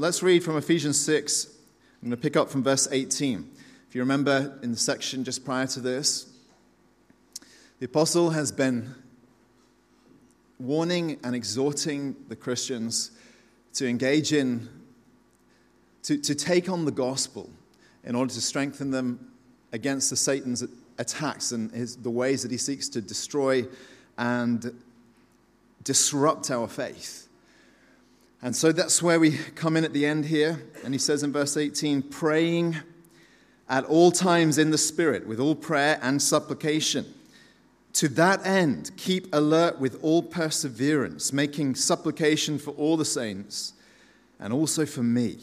let's read from Ephesians 6. I'm going to pick up from verse 18. If you remember in the section just prior to this, the apostle has been warning and exhorting the Christians to engage in, to, to take on the gospel in order to strengthen them against the Satan's attacks and his, the ways that he seeks to destroy and disrupt our faith. And so that's where we come in at the end here. And he says in verse 18, praying at all times in the Spirit with all prayer and supplication. To that end, keep alert with all perseverance, making supplication for all the saints and also for me,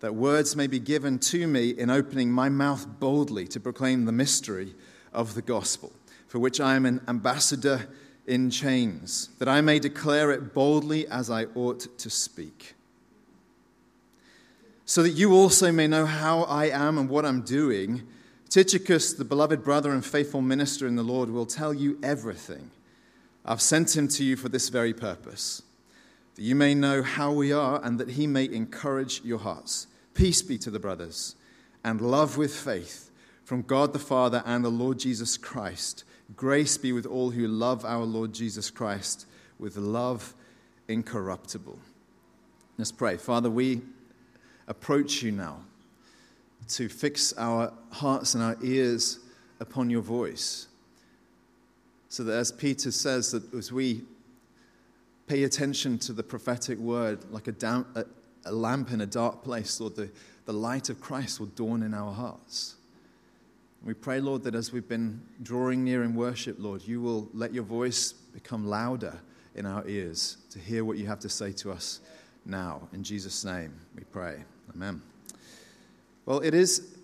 that words may be given to me in opening my mouth boldly to proclaim the mystery of the gospel, for which I am an ambassador in chains, that I may declare it boldly as I ought to speak. So that you also may know how I am and what I'm doing, Tychicus, the beloved brother and faithful minister in the Lord, will tell you everything. I've sent him to you for this very purpose, that you may know how we are and that he may encourage your hearts. Peace be to the brothers, and love with faith from God the Father and the Lord Jesus Christ. Grace be with all who love our Lord Jesus Christ with love incorruptible. Let's pray. Father, we approach you now to fix our hearts and our ears upon your voice. So that as Peter says, that as we pay attention to the prophetic word like a, down, a, a lamp in a dark place, Lord, the, the light of Christ will dawn in our hearts. We pray, Lord, that as we've been drawing near in worship, Lord, you will let your voice become louder in our ears to hear what you have to say to us now. In Jesus' name, we pray. Amen. Well, it is,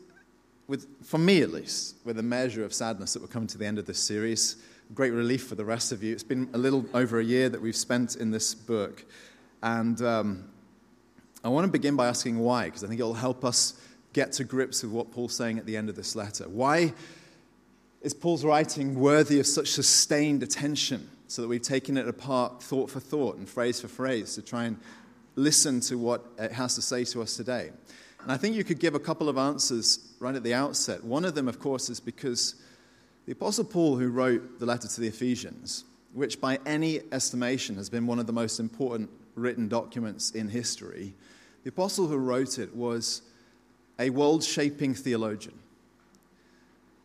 with, for me at least, with a measure of sadness that we're coming to the end of this series. Great relief for the rest of you. It's been a little over a year that we've spent in this book. And um, I want to begin by asking why, because I think it'll help us get to grips with what Paul's saying at the end of this letter. Why is Paul's writing worthy of such sustained attention so that we've taken it apart thought for thought and phrase for phrase to try and listen to what it has to say to us today? And I think you could give a couple of answers right at the outset. One of them, of course, is because the Apostle Paul, who wrote the letter to the Ephesians, which by any estimation has been one of the most important written documents in history, the apostle who wrote it was a world shaping theologian.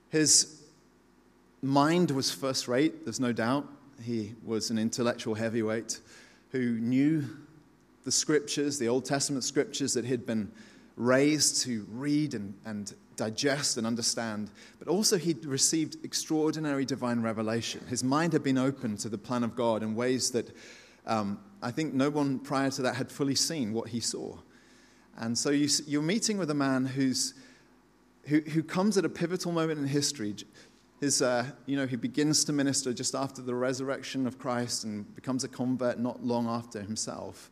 His mind was first rate, there's no doubt. He was an intellectual heavyweight who knew the scriptures, the Old Testament scriptures that he'd been raised to read and, and digest and understand, but also he'd received extraordinary divine revelation. His mind had been opened to the plan of God in ways that um, I think no one prior to that had fully seen what he saw. And so you, you're meeting with a man who's, who, who comes at a pivotal moment in history. His, uh, you know, he begins to minister just after the resurrection of Christ and becomes a convert not long after himself,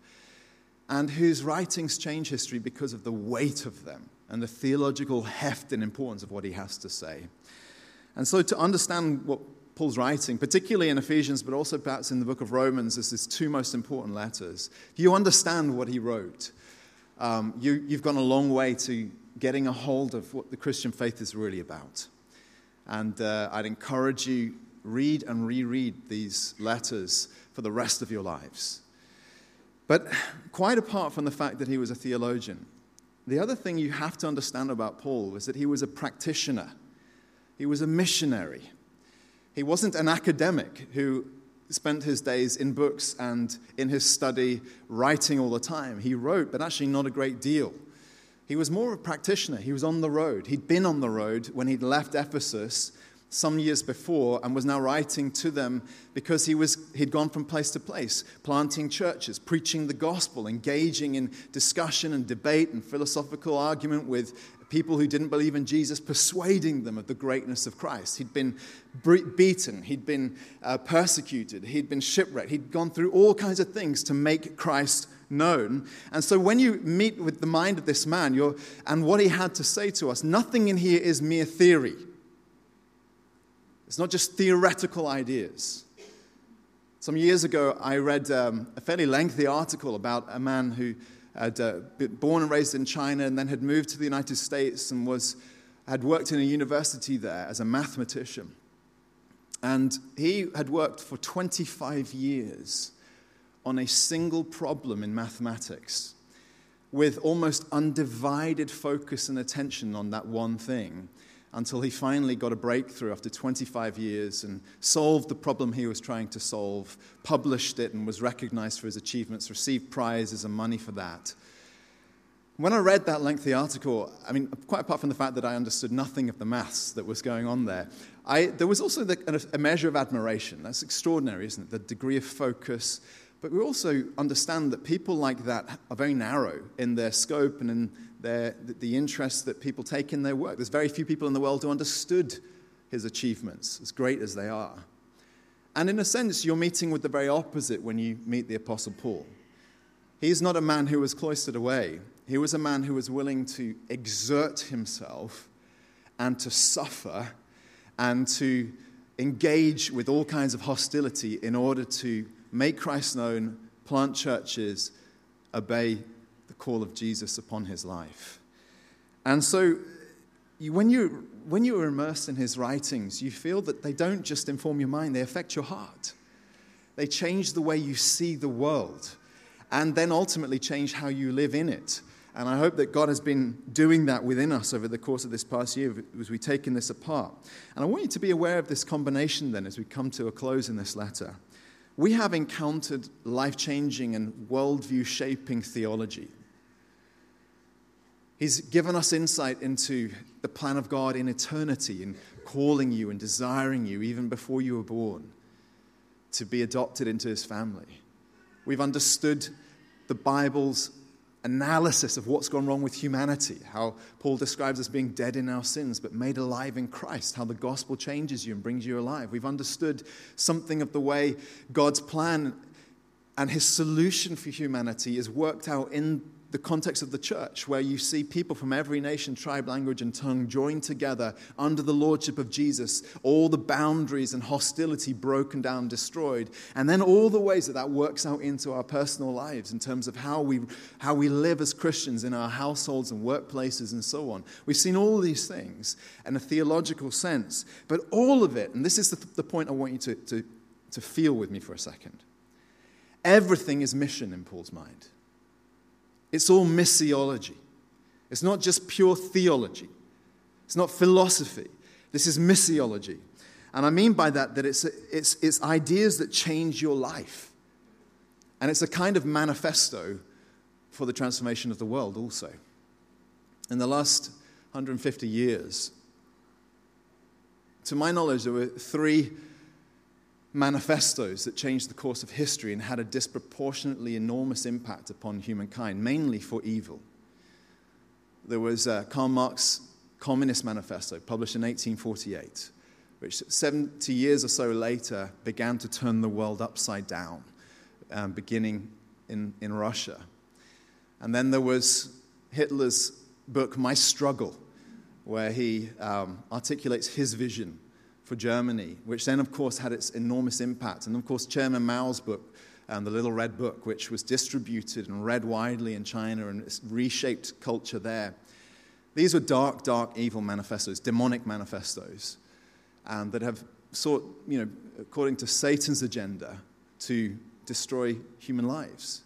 and whose writings change history because of the weight of them and the theological heft and importance of what he has to say. And so, to understand what Paul's writing, particularly in Ephesians, but also perhaps in the book of Romans, as his two most important letters, you understand what he wrote, um, you, you've gone a long way to getting a hold of what the Christian faith is really about. And uh, I'd encourage you read and reread these letters for the rest of your lives. But quite apart from the fact that he was a theologian, the other thing you have to understand about Paul was that he was a practitioner. He was a missionary. He wasn't an academic who spent his days in books and in his study writing all the time. He wrote, but actually not a great deal. He was more of a practitioner. He was on the road. He'd been on the road when he'd left Ephesus some years before and was now writing to them because he was, he'd gone from place to place, planting churches, preaching the gospel, engaging in discussion and debate and philosophical argument with people who didn't believe in Jesus, persuading them of the greatness of Christ. He'd been beaten, he'd been uh, persecuted, he'd been shipwrecked, he'd gone through all kinds of things to make Christ known. And so when you meet with the mind of this man you're, and what he had to say to us, nothing in here is mere theory. It's not just theoretical ideas. Some years ago, I read um, a fairly lengthy article about a man who had uh, been born and raised in China and then had moved to the United States and was, had worked in a university there as a mathematician. And he had worked for 25 years on a single problem in mathematics with almost undivided focus and attention on that one thing until he finally got a breakthrough after 25 years and solved the problem he was trying to solve, published it, and was recognized for his achievements, received prizes and money for that. When I read that lengthy article, I mean, quite apart from the fact that I understood nothing of the maths that was going on there, I, there was also the, a measure of admiration. That's extraordinary, isn't it? The degree of focus. But we also understand that people like that are very narrow in their scope and in their, the interest that people take in their work. There's very few people in the world who understood his achievements, as great as they are. And in a sense, you're meeting with the very opposite when you meet the Apostle Paul. He's not a man who was cloistered away, he was a man who was willing to exert himself and to suffer and to engage with all kinds of hostility in order to make Christ known, plant churches, obey the call of Jesus upon his life. And so, when, you, when you are immersed in his writings, you feel that they don't just inform your mind, they affect your heart. They change the way you see the world and then ultimately change how you live in it. And I hope that God has been doing that within us over the course of this past year as we've taken this apart. And I want you to be aware of this combination then as we come to a close in this letter. We have encountered life changing and worldview shaping theology. He's given us insight into the plan of God in eternity and calling you and desiring you even before you were born to be adopted into his family. We've understood the Bible's analysis of what's gone wrong with humanity, how Paul describes us being dead in our sins but made alive in Christ, how the gospel changes you and brings you alive. We've understood something of the way God's plan and his solution for humanity is worked out in the context of the church, where you see people from every nation, tribe, language, and tongue joined together under the lordship of Jesus, all the boundaries and hostility broken down, destroyed, and then all the ways that that works out into our personal lives in terms of how we, how we live as Christians in our households and workplaces and so on. We've seen all these things in a theological sense, but all of it, and this is the, the point I want you to, to, to feel with me for a second. Everything is mission in Paul's mind. It's all missiology. It's not just pure theology. It's not philosophy. This is missiology. And I mean by that that it's, it's, it's ideas that change your life. And it's a kind of manifesto for the transformation of the world also. In the last 150 years, to my knowledge, there were three manifestos that changed the course of history and had a disproportionately enormous impact upon humankind, mainly for evil. There was uh, Karl Marx's Communist Manifesto, published in 1848, which 70 years or so later began to turn the world upside down, um, beginning in, in Russia. And then there was Hitler's book, My Struggle, where he um, articulates his vision for Germany, which then, of course, had its enormous impact. And, of course, Chairman Mao's book, um, The Little Red Book, which was distributed and read widely in China and reshaped culture there. These were dark, dark, evil manifestos, demonic manifestos, um, that have sought, you know, according to Satan's agenda, to destroy human lives.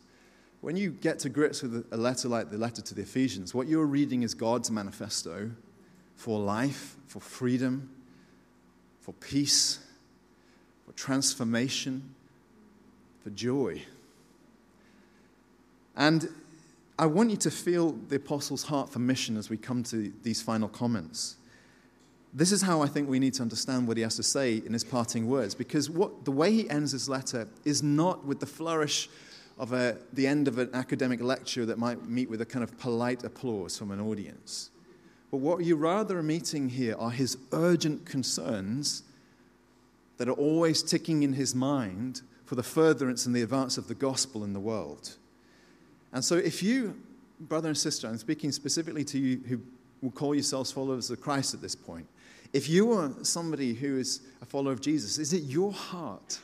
When you get to grips with a letter like the letter to the Ephesians, what you're reading is God's manifesto for life, for freedom, for peace, for transformation, for joy. And I want you to feel the apostle's heart for mission as we come to these final comments. This is how I think we need to understand what he has to say in his parting words, because what, the way he ends his letter is not with the flourish of a, the end of an academic lecture that might meet with a kind of polite applause from an audience. But what you're rather meeting here are his urgent concerns that are always ticking in his mind for the furtherance and the advance of the gospel in the world. And so, if you, brother and sister, I'm speaking specifically to you who will call yourselves followers of Christ at this point, if you are somebody who is a follower of Jesus, is it your heart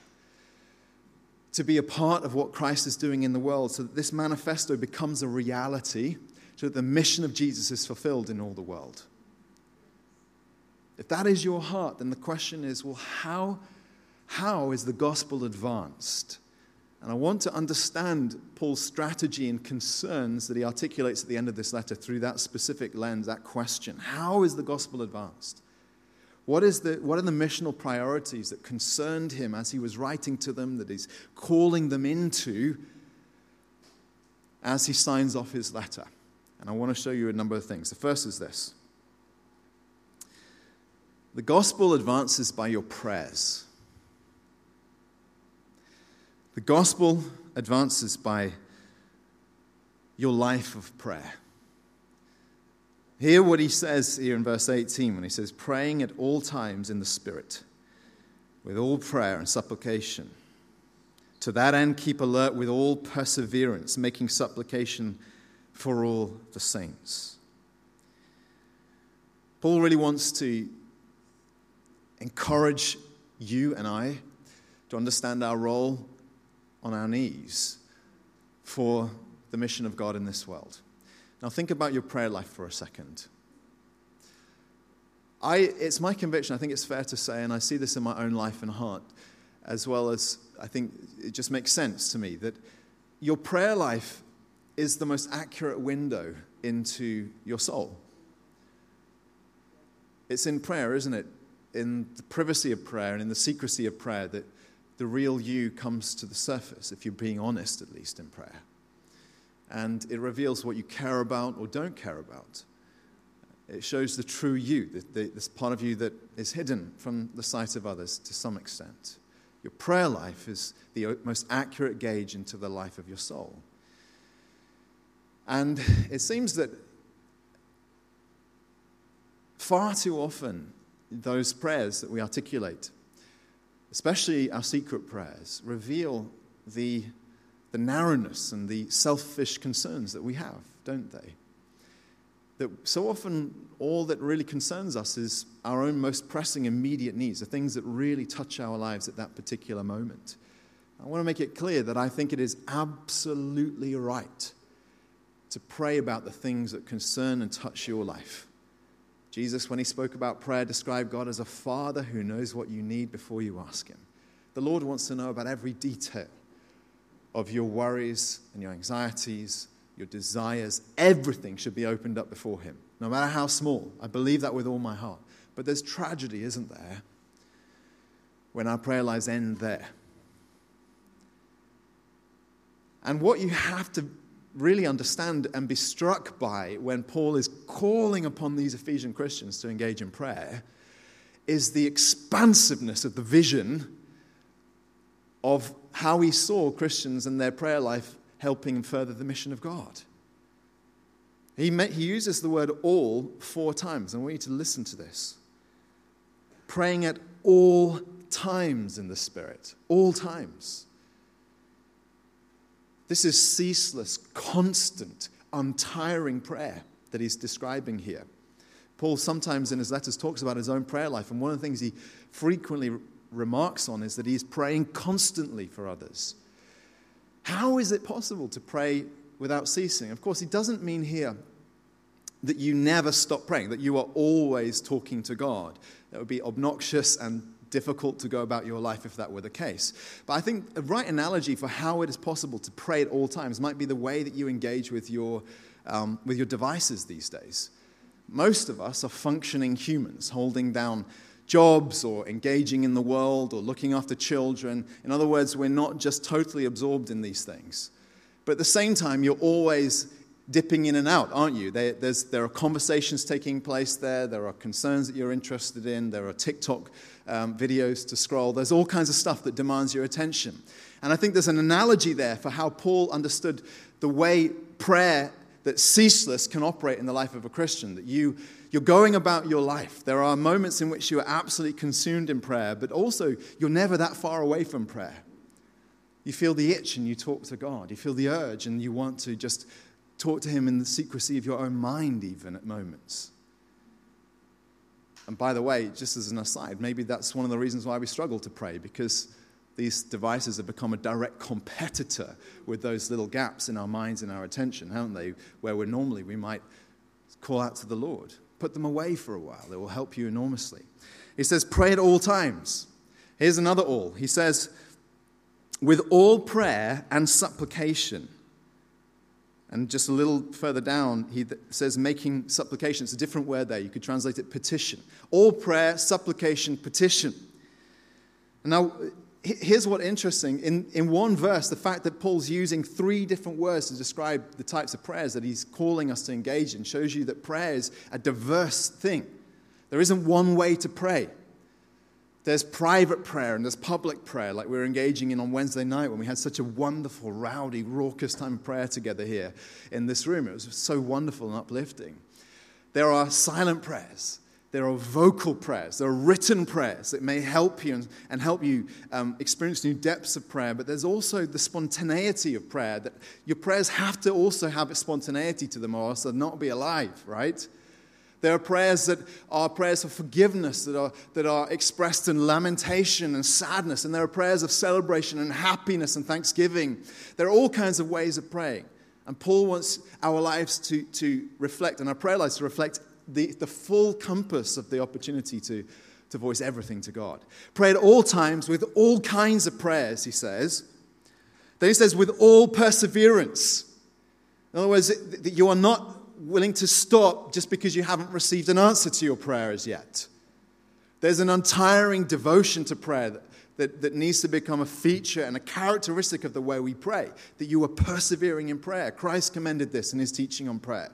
to be a part of what Christ is doing in the world so that this manifesto becomes a reality, so that the mission of Jesus is fulfilled in all the world. If that is your heart, then the question is well, how, how is the gospel advanced? And I want to understand Paul's strategy and concerns that he articulates at the end of this letter through that specific lens, that question. How is the gospel advanced? What, is the, what are the missional priorities that concerned him as he was writing to them, that he's calling them into as he signs off his letter? And I want to show you a number of things. The first is this the gospel advances by your prayers. The gospel advances by your life of prayer. Hear what he says here in verse 18 when he says, praying at all times in the Spirit, with all prayer and supplication. To that end, keep alert with all perseverance, making supplication for all the saints. Paul really wants to encourage you and I to understand our role on our knees for the mission of God in this world. Now, think about your prayer life for a second. I, it's my conviction, I think it's fair to say, and I see this in my own life and heart, as well as I think it just makes sense to me, that your prayer life is the most accurate window into your soul. It's in prayer, isn't it? In the privacy of prayer and in the secrecy of prayer that the real you comes to the surface, if you're being honest, at least in prayer and it reveals what you care about or don't care about. It shows the true you, the, the, this part of you that is hidden from the sight of others to some extent. Your prayer life is the most accurate gauge into the life of your soul. And it seems that far too often, those prayers that we articulate, especially our secret prayers, reveal the the narrowness and the selfish concerns that we have, don't they? That so often all that really concerns us is our own most pressing immediate needs, the things that really touch our lives at that particular moment. I want to make it clear that I think it is absolutely right to pray about the things that concern and touch your life. Jesus, when he spoke about prayer, described God as a father who knows what you need before you ask him. The Lord wants to know about every detail of your worries and your anxieties, your desires, everything should be opened up before Him, no matter how small. I believe that with all my heart. But there's tragedy, isn't there, when our prayer lives end there. And what you have to really understand and be struck by when Paul is calling upon these Ephesian Christians to engage in prayer is the expansiveness of the vision of how he saw Christians and their prayer life helping further the mission of God. He, met, he uses the word all four times. I want you to listen to this. Praying at all times in the Spirit, all times. This is ceaseless, constant, untiring prayer that he's describing here. Paul sometimes in his letters talks about his own prayer life, and one of the things he frequently remarks on is that he's praying constantly for others. How is it possible to pray without ceasing? Of course, he doesn't mean here that you never stop praying, that you are always talking to God. That would be obnoxious and difficult to go about your life if that were the case. But I think a right analogy for how it is possible to pray at all times might be the way that you engage with your, um, with your devices these days. Most of us are functioning humans, holding down jobs or engaging in the world or looking after children. In other words, we're not just totally absorbed in these things. But at the same time, you're always dipping in and out, aren't you? There, there are conversations taking place there, there are concerns that you're interested in, there are TikTok um, videos to scroll, there's all kinds of stuff that demands your attention. And I think there's an analogy there for how Paul understood the way prayer that's ceaseless can operate in the life of a Christian, that you you're going about your life. There are moments in which you are absolutely consumed in prayer, but also you're never that far away from prayer. You feel the itch and you talk to God. You feel the urge and you want to just talk to Him in the secrecy of your own mind, even at moments. And by the way, just as an aside, maybe that's one of the reasons why we struggle to pray, because these devices have become a direct competitor with those little gaps in our minds and our attention, haven't they? Where we're normally we might call out to the Lord. Put them away for a while. It will help you enormously. He says, pray at all times. Here's another all. He says, with all prayer and supplication. And just a little further down, he says, making supplication. It's a different word there. You could translate it petition. All prayer, supplication, petition. Now, here's what interesting. In, in one verse, the fact that Paul's using three different words to describe the types of prayers that he's calling us to engage in shows you that prayer is a diverse thing. There isn't one way to pray. There's private prayer and there's public prayer, like we were engaging in on Wednesday night when we had such a wonderful, rowdy, raucous time of prayer together here in this room. It was so wonderful and uplifting. There are silent prayers there are vocal prayers, there are written prayers that may help you and, and help you um, experience new depths of prayer. But there's also the spontaneity of prayer that your prayers have to also have a spontaneity to them or else they'll not be alive, right? There are prayers that are prayers of forgiveness that are, that are expressed in lamentation and sadness. And there are prayers of celebration and happiness and thanksgiving. There are all kinds of ways of praying. And Paul wants our lives to, to reflect, and our prayer lives to reflect the, the full compass of the opportunity to, to voice everything to God. Pray at all times with all kinds of prayers, he says. Then he says, with all perseverance. In other words, that you are not willing to stop just because you haven't received an answer to your prayer as yet. There's an untiring devotion to prayer that, that, that, needs to become a feature and a characteristic of the way we pray, that you are persevering in prayer. Christ commended this in his teaching on prayer.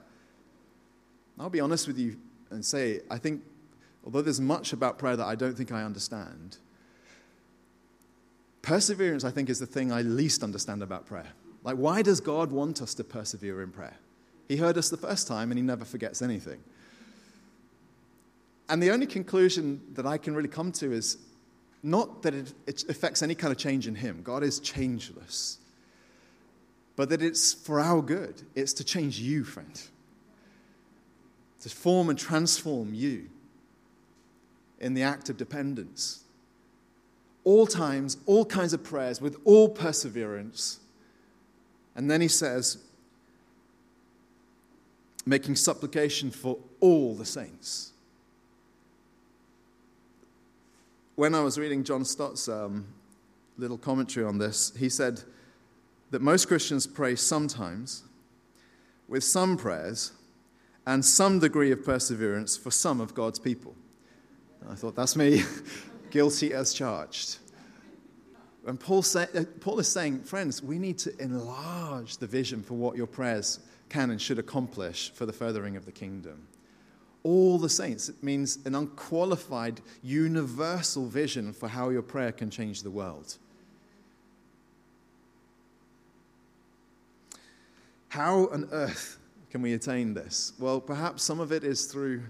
I'll be honest with you and say, I think, although there's much about prayer that I don't think I understand, perseverance, I think, is the thing I least understand about prayer. Like, why does God want us to persevere in prayer? He heard us the first time and he never forgets anything. And the only conclusion that I can really come to is not that it, it affects any kind of change in him, God is changeless, but that it's for our good. It's to change you, friend to form and transform you in the act of dependence. All times, all kinds of prayers with all perseverance. And then he says, making supplication for all the saints. When I was reading John Stott's um, little commentary on this, he said that most Christians pray sometimes with some prayers and some degree of perseverance for some of God's people. I thought, that's me, guilty as charged. And Paul, say, uh, Paul is saying, friends, we need to enlarge the vision for what your prayers can and should accomplish for the furthering of the kingdom. All the saints, it means an unqualified, universal vision for how your prayer can change the world. How on earth can we attain this? Well, perhaps some of it is through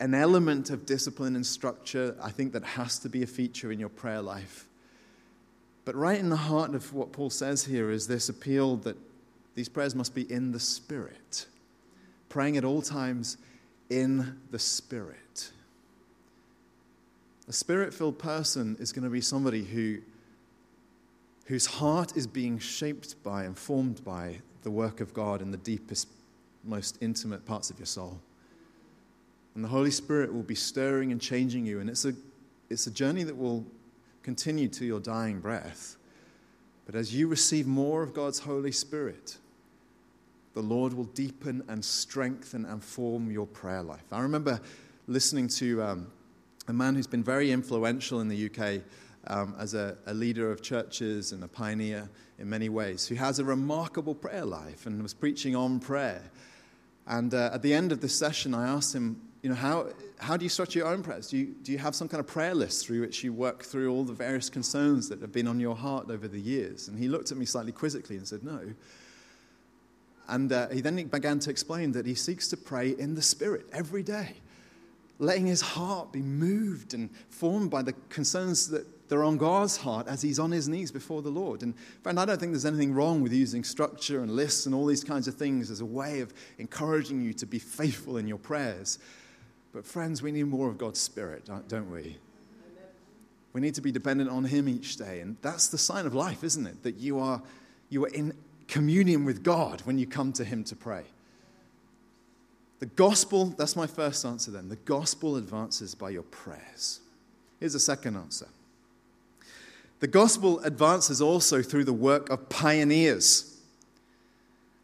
an element of discipline and structure, I think that has to be a feature in your prayer life. But right in the heart of what Paul says here is this appeal that these prayers must be in the Spirit, praying at all times in the Spirit. A spirit filled person is going to be somebody who, whose heart is being shaped by and formed by the work of God in the deepest, most intimate parts of your soul. And the Holy Spirit will be stirring and changing you. And it's a, it's a journey that will continue to your dying breath. But as you receive more of God's Holy Spirit, the Lord will deepen and strengthen and form your prayer life. I remember listening to um, a man who's been very influential in the UK um, as a, a, leader of churches and a pioneer in many ways, who has a remarkable prayer life and was preaching on prayer. And uh, at the end of the session, I asked him, you know, how, how do you structure your own prayers? Do you, do you have some kind of prayer list through which you work through all the various concerns that have been on your heart over the years? And he looked at me slightly quizzically and said, no. And uh, he then began to explain that he seeks to pray in the Spirit every day, letting his heart be moved and formed by the concerns that they're on God's heart as he's on his knees before the Lord. And friend, I don't think there's anything wrong with using structure and lists and all these kinds of things as a way of encouraging you to be faithful in your prayers. But friends, we need more of God's Spirit, don't we? We need to be dependent on Him each day. And that's the sign of life, isn't it? That you are, you are in communion with God when you come to Him to pray. The gospel, that's my first answer then. The gospel advances by your prayers. Here's a second answer. The gospel advances also through the work of pioneers.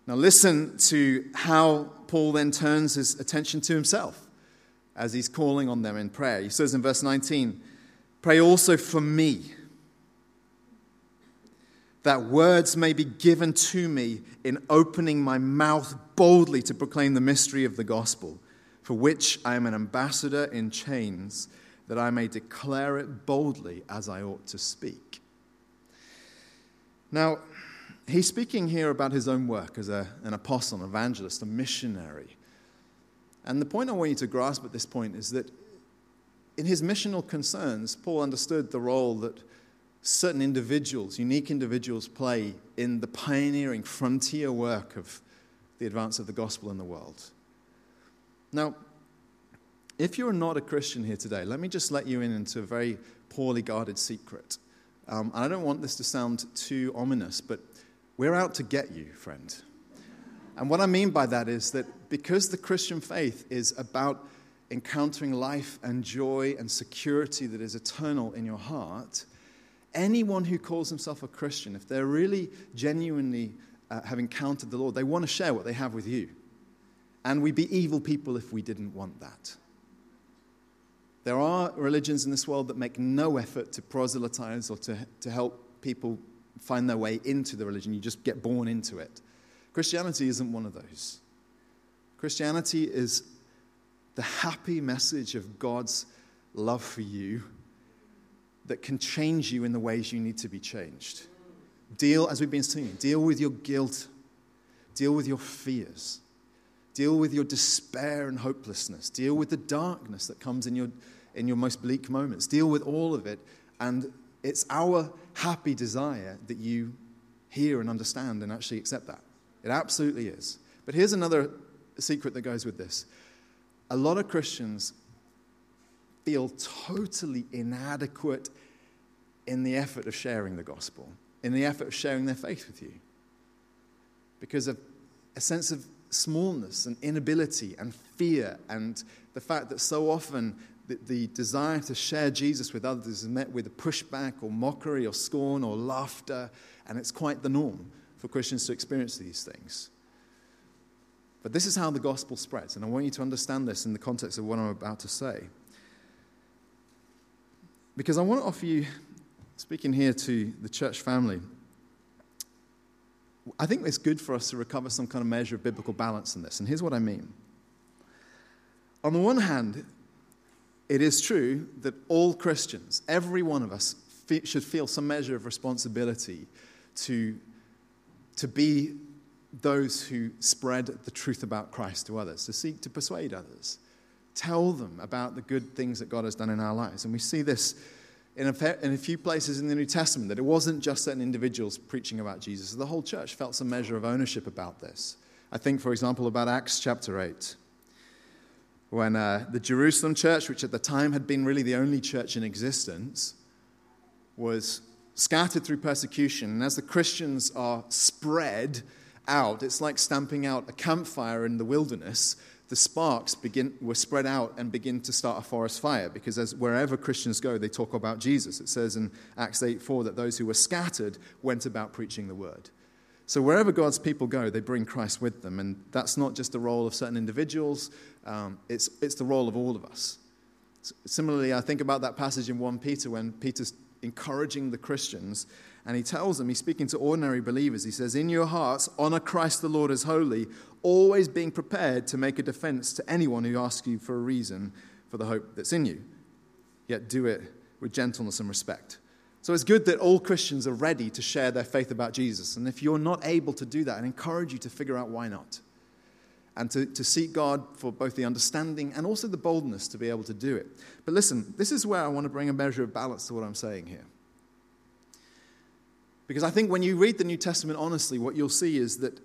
Now, listen to how Paul then turns his attention to himself as he's calling on them in prayer. He says in verse 19, Pray also for me, that words may be given to me in opening my mouth boldly to proclaim the mystery of the gospel, for which I am an ambassador in chains, that I may declare it boldly as I ought to speak. Now, he's speaking here about his own work as a, an apostle, an evangelist, a missionary. And the point I want you to grasp at this point is that in his missional concerns, Paul understood the role that certain individuals, unique individuals, play in the pioneering frontier work of the advance of the gospel in the world. Now, if you're not a Christian here today, let me just let you in into a very poorly guarded secret. Um, and I don't want this to sound too ominous, but we're out to get you, friend. And what I mean by that is that because the Christian faith is about encountering life and joy and security that is eternal in your heart, anyone who calls himself a Christian, if they're really genuinely uh, have encountered the Lord, they want to share what they have with you. And we'd be evil people if we didn't want that. There are religions in this world that make no effort to proselytize or to, to help people find their way into the religion. You just get born into it. Christianity isn't one of those. Christianity is the happy message of God's love for you that can change you in the ways you need to be changed. Deal, as we've been singing, deal with your guilt, deal with your fears, deal with your despair and hopelessness, deal with the darkness that comes in your, in your most bleak moments, deal with all of it. And it's our happy desire that you hear and understand and actually accept that. It absolutely is. But here's another secret that goes with this a lot of Christians feel totally inadequate in the effort of sharing the gospel, in the effort of sharing their faith with you, because of a sense of smallness and inability and fear, and the fact that so often the, the desire to share Jesus with others is met with a pushback or mockery or scorn or laughter, and it's quite the norm for Christians to experience these things. But this is how the gospel spreads, and I want you to understand this in the context of what I'm about to say. Because I want to offer you, speaking here to the church family, I think it's good for us to recover some kind of measure of biblical balance in this. And here's what I mean. On the one hand, it is true that all Christians, every one of us, should feel some measure of responsibility to to be those who spread the truth about Christ to others, to seek to persuade others, tell them about the good things that God has done in our lives. And we see this in a, in a few places in the New Testament that it wasn't just certain individuals preaching about Jesus, the whole church felt some measure of ownership about this. I think, for example, about Acts chapter 8 when uh, the Jerusalem church, which at the time had been really the only church in existence, was scattered through persecution. And as the Christians are spread out, it's like stamping out a campfire in the wilderness. The sparks begin, were spread out and begin to start a forest fire because as wherever Christians go, they talk about Jesus. It says in Acts 8 4 that those who were scattered went about preaching the word. So wherever God's people go, they bring Christ with them. And that's not just the role of certain individuals, um, it's, it's the role of all of us. Similarly, I think about that passage in 1 Peter when Peter's encouraging the Christians. And he tells them, he's speaking to ordinary believers. He says, In your hearts, honor Christ the Lord as holy, always being prepared to make a defense to anyone who asks you for a reason for the hope that's in you. Yet do it with gentleness and respect. So it's good that all Christians are ready to share their faith about Jesus. And if you're not able to do that, I encourage you to figure out why not. And to, to seek God for both the understanding and also the boldness to be able to do it. But listen, this is where I want to bring a measure of balance to what I'm saying here. Because I think when you read the New Testament honestly, what you'll see is that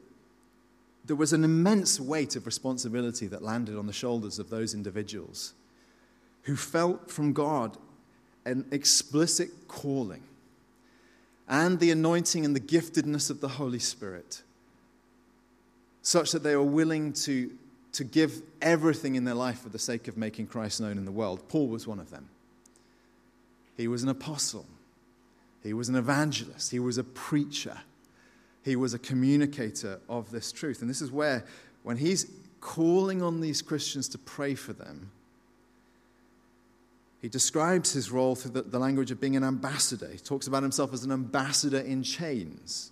there was an immense weight of responsibility that landed on the shoulders of those individuals who felt from God an explicit calling and the anointing and the giftedness of the Holy Spirit, such that they were willing to, to give everything in their life for the sake of making Christ known in the world. Paul was one of them. He was an apostle, he was an evangelist, he was a preacher, he was a communicator of this truth. And this is where, when he's calling on these Christians to pray for them, he describes his role through the, the, language of being an ambassador. He talks about himself as an ambassador in chains.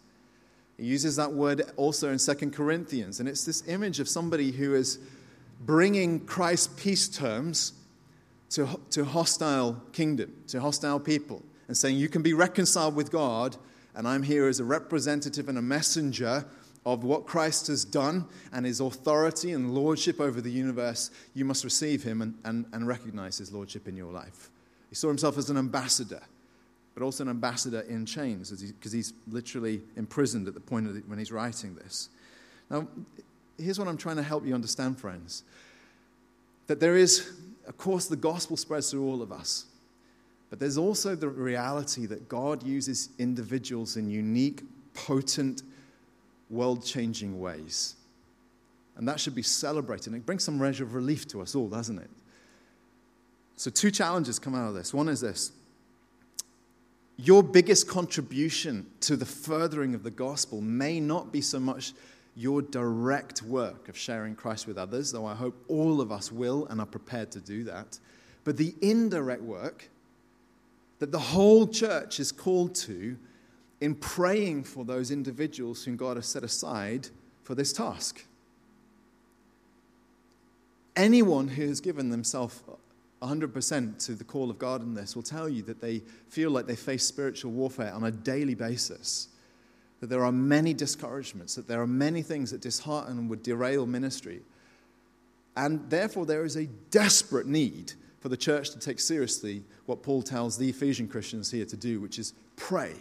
He uses that word also in 2 Corinthians, and it's this image of somebody who is bringing Christ's peace terms to, to hostile kingdom, to hostile people, and saying, You can be reconciled with God, and I'm here as a representative and a messenger of what Christ has done and his authority and lordship over the universe, you must receive him and, and, and recognize his lordship in your life. He saw himself as an ambassador, but also an ambassador in chains because he, he's literally imprisoned at the point the, when he's writing this. Now, here's what I'm trying to help you understand, friends that there is, of course, the gospel spreads through all of us. But there's also the reality that God uses individuals in unique, potent, world changing ways. And that should be celebrated. And it brings some measure of relief to us all, doesn't it? So, two challenges come out of this. One is this your biggest contribution to the furthering of the gospel may not be so much your direct work of sharing Christ with others, though I hope all of us will and are prepared to do that, but the indirect work that the whole church is called to in praying for those individuals whom God has set aside for this task. Anyone who has given themselves 100% to the call of God in this will tell you that they feel like they face spiritual warfare on a daily basis. That there are many discouragements, that there are many things that dishearten and would derail ministry. And therefore, there is a desperate need for the church to take seriously what Paul tells the Ephesian Christians here to do, which is pray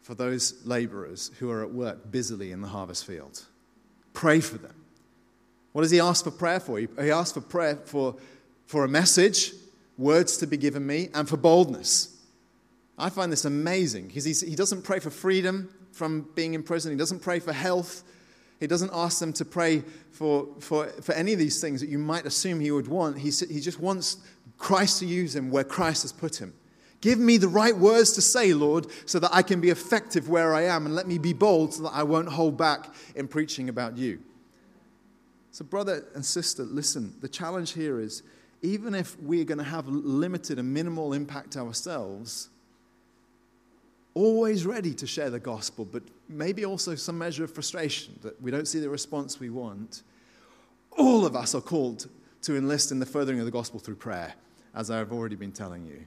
for those laborers who are at work busily in the harvest field. Pray for them. What does he ask for prayer for? He, asks for prayer for, for a message, words to be given me, and for boldness. I find this amazing because he doesn't pray for freedom from being in prison, he doesn't pray for health. He doesn't ask them to pray for, for, for any of these things that you might assume he would want. He, he just wants Christ to use him where Christ has put him. Give me the right words to say, Lord, so that I can be effective where I am, and let me be bold so that I won't hold back in preaching about you. So, brother and sister, listen, the challenge here is even if we're going to have limited and minimal impact ourselves, always ready to share the gospel, but maybe also some measure of frustration that we don't see the response we want, all of us are called to enlist in the furthering of the gospel through prayer, as I've already been telling you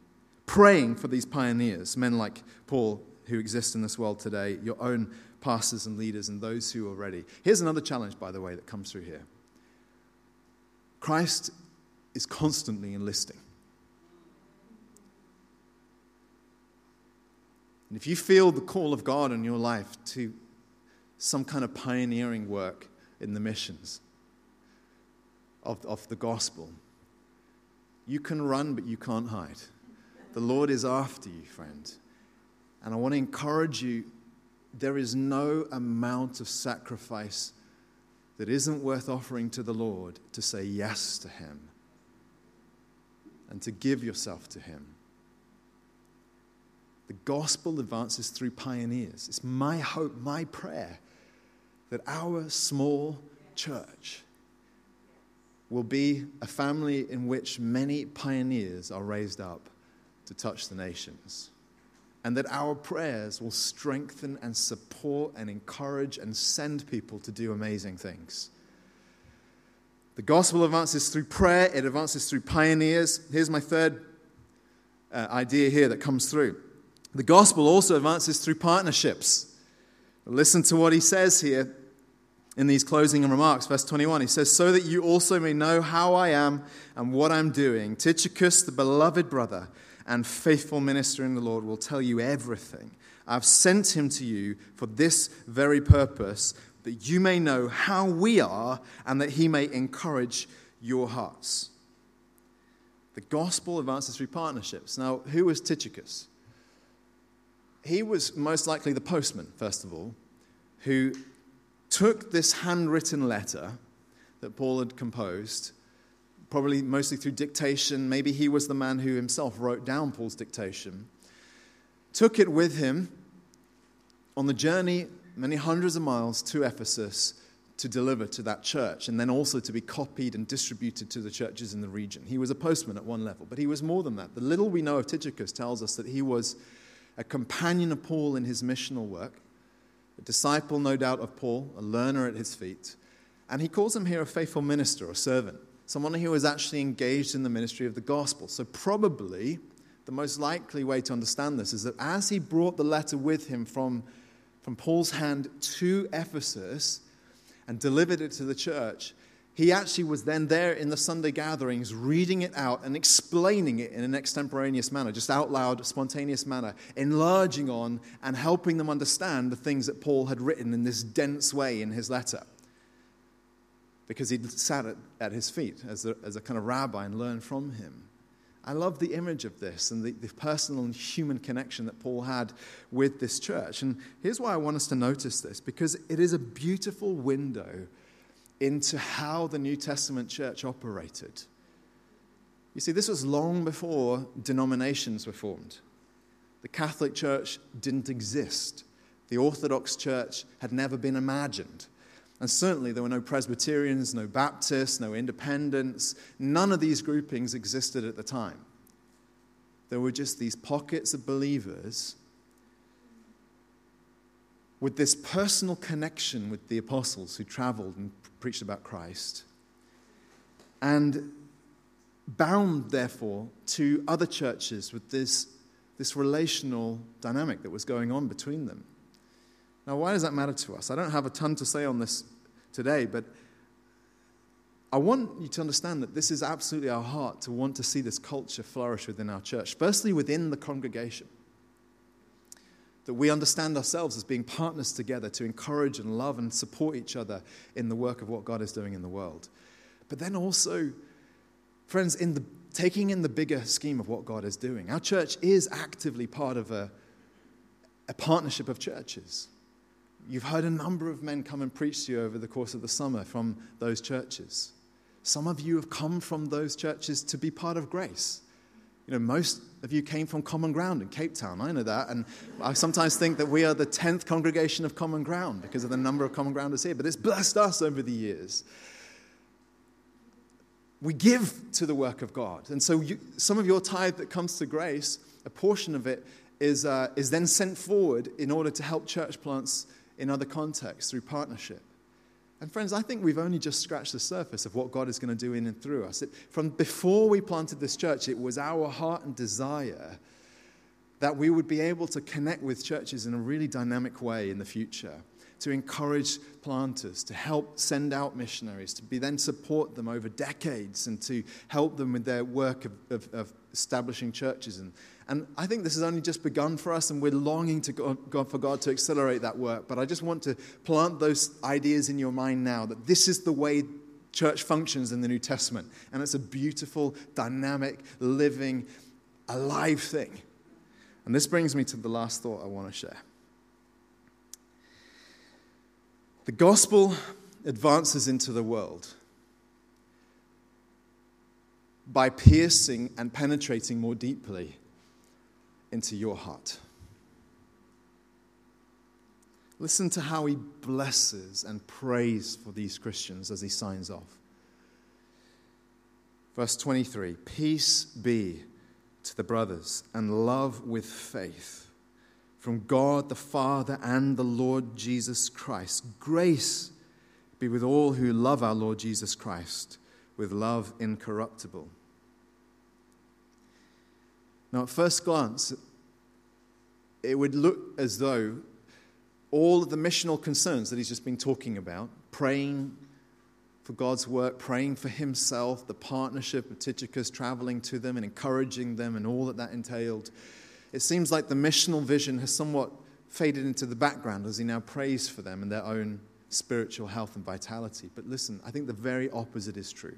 praying for these pioneers, men like Paul who exist in this world today, your own pastors and leaders, and those who are ready. Here's another challenge, by the way, that comes through here Christ is constantly enlisting. And if you feel the call of God in your life to some kind of pioneering work in the missions of, of the gospel, you can run, but you can't hide. The Lord is after you, friend. And I want to encourage you there is no amount of sacrifice that isn't worth offering to the Lord to say yes to Him and to give yourself to Him. The gospel advances through pioneers. It's my hope, my prayer that our small church will be a family in which many pioneers are raised up to touch the nations. And that our prayers will strengthen and support and encourage and send people to do amazing things. The gospel advances through prayer, it advances through pioneers. Here's my third uh, idea here that comes through. The gospel also advances through partnerships. Listen to what he says here in these closing remarks. Verse 21, he says, So that you also may know how I am and what I'm doing. Tychicus, the beloved brother, and faithful minister in the Lord will tell you everything. I've sent him to you for this very purpose, that you may know how we are and that he may encourage your hearts. The gospel advances through partnerships. Now, who was Tychicus? He was most likely the postman, first of all, who took this handwritten letter that Paul had composed, probably mostly through dictation. Maybe he was the man who himself wrote down Paul's dictation, took it with him on the journey, many hundreds of miles to Ephesus, to deliver to that church and then also to be copied and distributed to the churches in the region. He was a postman at one level, but he was more than that. The little we know of Tychicus tells us that he was a companion of Paul in his missional work, a disciple, no doubt, of Paul, a learner at his feet. And he calls him here a faithful minister or servant, someone who was actually engaged in the ministry of the gospel. So, probably the most likely way to understand this is that as he brought the letter with him from, from Paul's hand to Ephesus and delivered it to the church, he actually was then there in the Sunday gatherings reading it out and explaining it in an extemporaneous manner, just out loud, spontaneous manner, enlarging on and helping them understand the things that Paul had written in this dense way in his letter. Because he'd sat at, at his feet as a, as a kind of rabbi and learned from him. I love the image of this and the, the personal and human connection that Paul had with this church. And here's why I want us to notice this because it is a beautiful window into how the New Testament church operated. You see, this was long before denominations were formed. The Catholic Church didn't exist, the Orthodox Church had never been imagined. And certainly there were no Presbyterians, no Baptists, no Independents. None of these groupings existed at the time. There were just these pockets of believers with this personal connection with the apostles who traveled and preached about Christ, and bound, therefore, to other churches with this, this relational dynamic that was going on between them. Now, why does that matter to us? I don't have a ton to say on this today, but I want you to understand that this is absolutely our heart to want to see this culture flourish within our church, firstly, within the congregation that we understand ourselves as being partners together to encourage and love and support each other in the work of what God is doing in the world. But then also, friends, in the taking in the bigger scheme of what God is doing. Our church is actively part of a, a partnership of churches. You've heard a number of men come and preach to you over the course of the summer from those churches. Some of you have come from those churches to be part of grace. You know, most of you came from Common Ground in Cape Town. I know that. And I sometimes think that we are the 10th congregation of Common Ground because of the number of Common Grounders here. But it's blessed us over the years. We give to the work of God. And so you, some of your tithe that comes to grace, a portion of it is, uh, is then sent forward in order to help church plants in other contexts through partnership. And friends, I think we've only just scratched the surface of what God is going to do in and through us. It, from before we planted this church, it was our heart and desire that we would be able to connect with churches in a really dynamic way in the future, to encourage planters, to help send out missionaries, to be then support them over decades, and to help them with their work of, of, of establishing churches and, and I think this has only just begun for us, and we're longing to God, for God to accelerate that work. But I just want to plant those ideas in your mind now that this is the way church functions in the New Testament. And it's a beautiful, dynamic, living, alive thing. And this brings me to the last thought I want to share. The gospel advances into the world by piercing and penetrating more deeply into your heart. Listen to how he blesses and prays for these Christians as he signs off. Verse 23 Peace be to the brothers and love with faith from God the Father and the Lord Jesus Christ. Grace be with all who love our Lord Jesus Christ with love incorruptible. Now, at first glance, it would look as though all of the missional concerns that he's just been talking about, praying for God's work, praying for himself, the partnership of Tychicus, traveling to them and encouraging them, and all that that entailed, it seems like the missional vision has somewhat faded into the background as he now prays for them and their own spiritual health and vitality. But listen, I think the very opposite is true.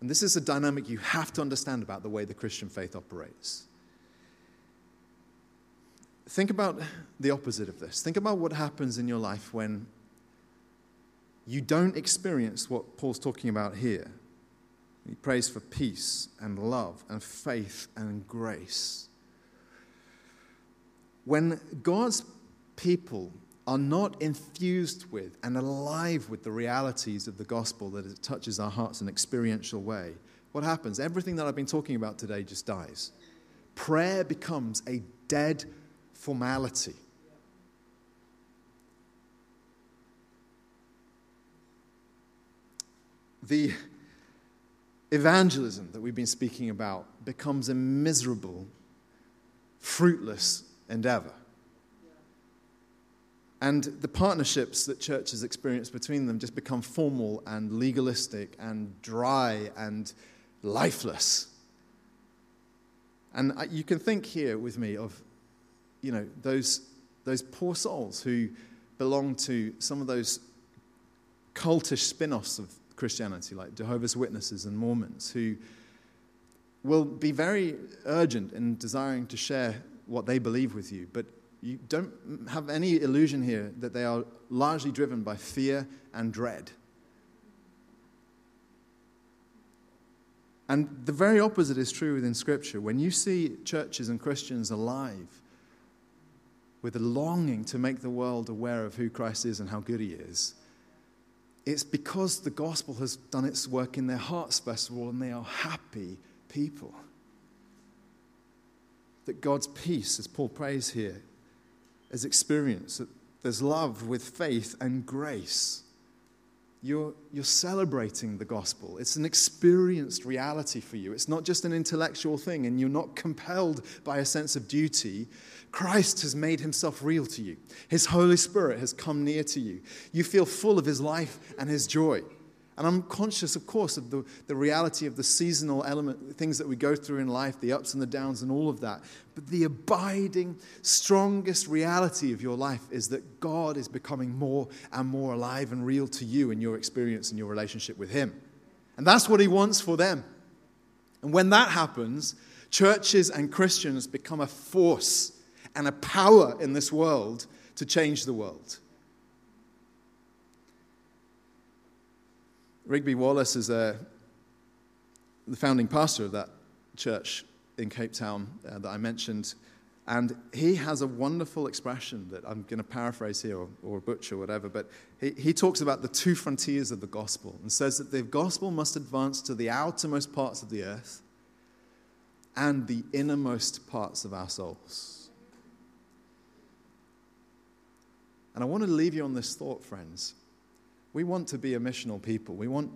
And this is a dynamic you have to understand about the way the Christian faith operates. Think about the opposite of this. Think about what happens in your life when you don't experience what Paul's talking about here. He prays for peace and love and faith and grace. When God's people are not infused with and alive with the realities of the gospel that it touches our hearts in an experiential way, what happens? Everything that I've been talking about today just dies. Prayer becomes a dead formality. The evangelism that we've been speaking about becomes a miserable, fruitless endeavor. And the partnerships that churches experience between them just become formal and legalistic and dry and lifeless. And you can think here with me of, you know, those, those poor souls who belong to some of those cultish spin offs of Christianity, like Jehovah's Witnesses and Mormons, who will be very urgent in desiring to share what they believe with you, but you don't have any illusion here that they are largely driven by fear and dread. And the very opposite is true within Scripture. When you see churches and Christians alive with a longing to make the world aware of who Christ is and how good he is, it's because the gospel has done its work in their hearts, first of all, and they are happy people. That God's peace, as Paul prays here, is experienced. That there's love with faith and grace. You're, you're celebrating the gospel. It's an experienced reality for you. It's not just an intellectual thing, and you're not compelled by a sense of duty. Christ has made himself real to you. His Holy Spirit has come near to you. You feel full of his life and his joy. And I'm conscious, of course, of the, the reality of the seasonal element, things that we go through in life, the ups and the downs, and all of that. But the abiding, strongest reality of your life is that God is becoming more and more alive and real to you in your experience and your relationship with Him. And that's what He wants for them. And when that happens, churches and Christians become a force and a power in this world to change the world. Rigby Wallace is a, the founding pastor of that church in Cape Town uh, that I mentioned. And he has a wonderful expression that I'm going to paraphrase here or, or butcher whatever, but he, he talks about the two frontiers of the gospel and says that the gospel must advance to the outermost parts of the earth and the innermost parts of our souls. And I want to leave you on this thought, friends. We want to be a missional people. We want,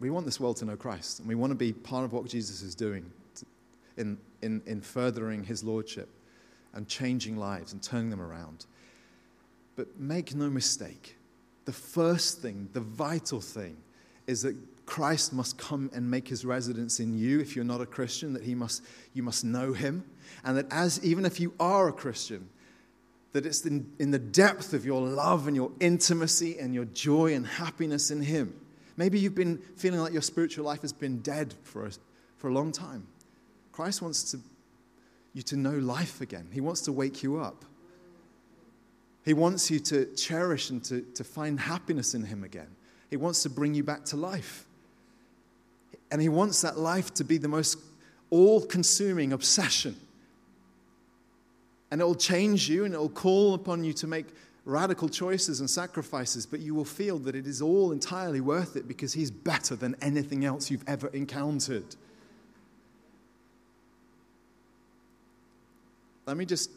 we want this world to know Christ, and we want to be part of what Jesus is doing in, in, in furthering his lordship and changing lives and turning them around. But make no mistake, the first thing, the vital thing, is that Christ must come and make his residence in you if you're not a Christian, that he must, you must know him. And that as even if you are a Christian, that it's in, in the depth of your love and your intimacy and your joy and happiness in Him. Maybe you've been feeling like your spiritual life has been dead for a, for a long time. Christ wants to, you to know life again, He wants to wake you up. He wants you to cherish and to, to find happiness in Him again. He wants to bring you back to life. And He wants that life to be the most all consuming obsession and it will change you and it will call upon you to make radical choices and sacrifices, but you will feel that it is all entirely worth it because He's better than anything else you've ever encountered. Let me just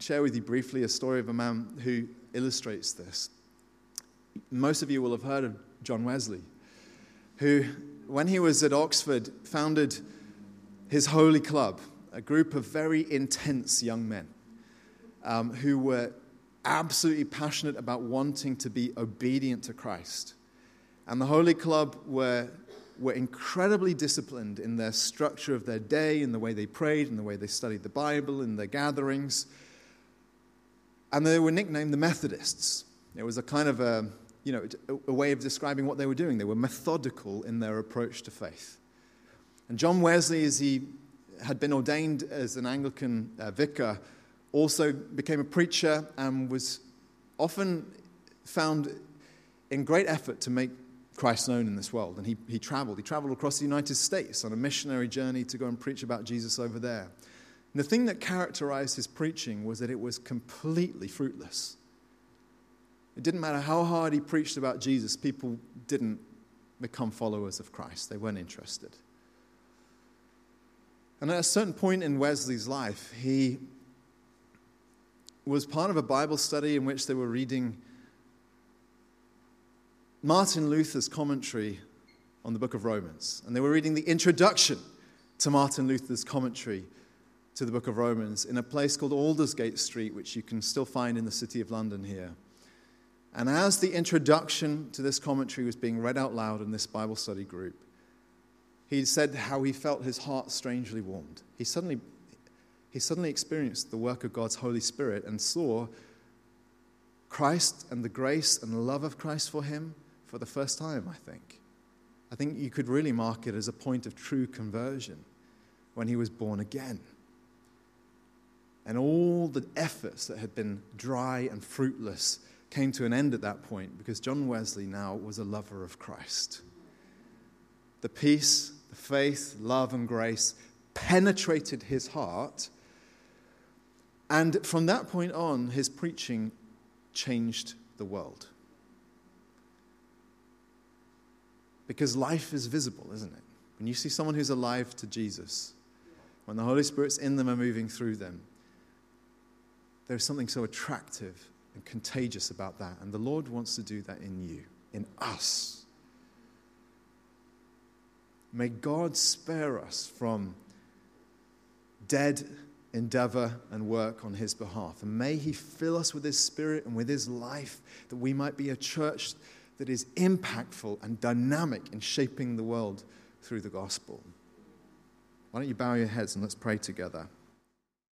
share with you briefly a story of a man who illustrates this. Most of you will have heard of John Wesley, who, when he was at Oxford, founded his holy club a group of very intense young men um, who were absolutely passionate about wanting to be obedient to Christ. And the Holy Club were, were incredibly disciplined in their structure of their day, in the way they prayed, in the way they studied the Bible, in their gatherings. And they were nicknamed the Methodists. It was a kind of a, you know, a, way of describing what they were doing. They were methodical in their approach to faith. And John Wesley, as he had been ordained as an Anglican uh, vicar, also became a preacher and was often found in great effort to make Christ known in this world. And he, he traveled. He traveled across the United States on a missionary journey to go and preach about Jesus over there. And the thing that characterized his preaching was that it was completely fruitless. It didn't matter how hard he preached about Jesus, people didn't become followers of Christ. They weren't interested. And at a certain point in Wesley's life, he was part of a Bible study in which they were reading Martin Luther's commentary on the book of Romans. And they were reading the introduction to Martin Luther's commentary to the book of Romans in a place called Aldersgate Street, which you can still find in the city of London here. And as the introduction to this commentary was being read out loud in this Bible study group, he said how he felt his heart strangely warmed. He suddenly, he suddenly experienced the work of God's Holy Spirit and saw Christ and the grace and love of Christ for him for the first time, I think. I think you could really mark it as a point of true conversion when he was born again. And all the efforts that had been dry and fruitless came to an end at that point because John Wesley now was a lover of Christ. The peace, faith, love, and grace penetrated his heart. And from that point on, his preaching changed the world. Because life is visible, isn't it? When you see someone who's alive to Jesus, when the Holy Spirit's in them and moving through them, there's something so attractive and contagious about that. And the Lord wants to do that in you, in us. May God spare us from dead endeavor and work on His behalf. And may He fill us with His Spirit and with His life that we might be a church that is impactful and dynamic in shaping the world through the gospel. Why don't you bow your heads and let's pray together?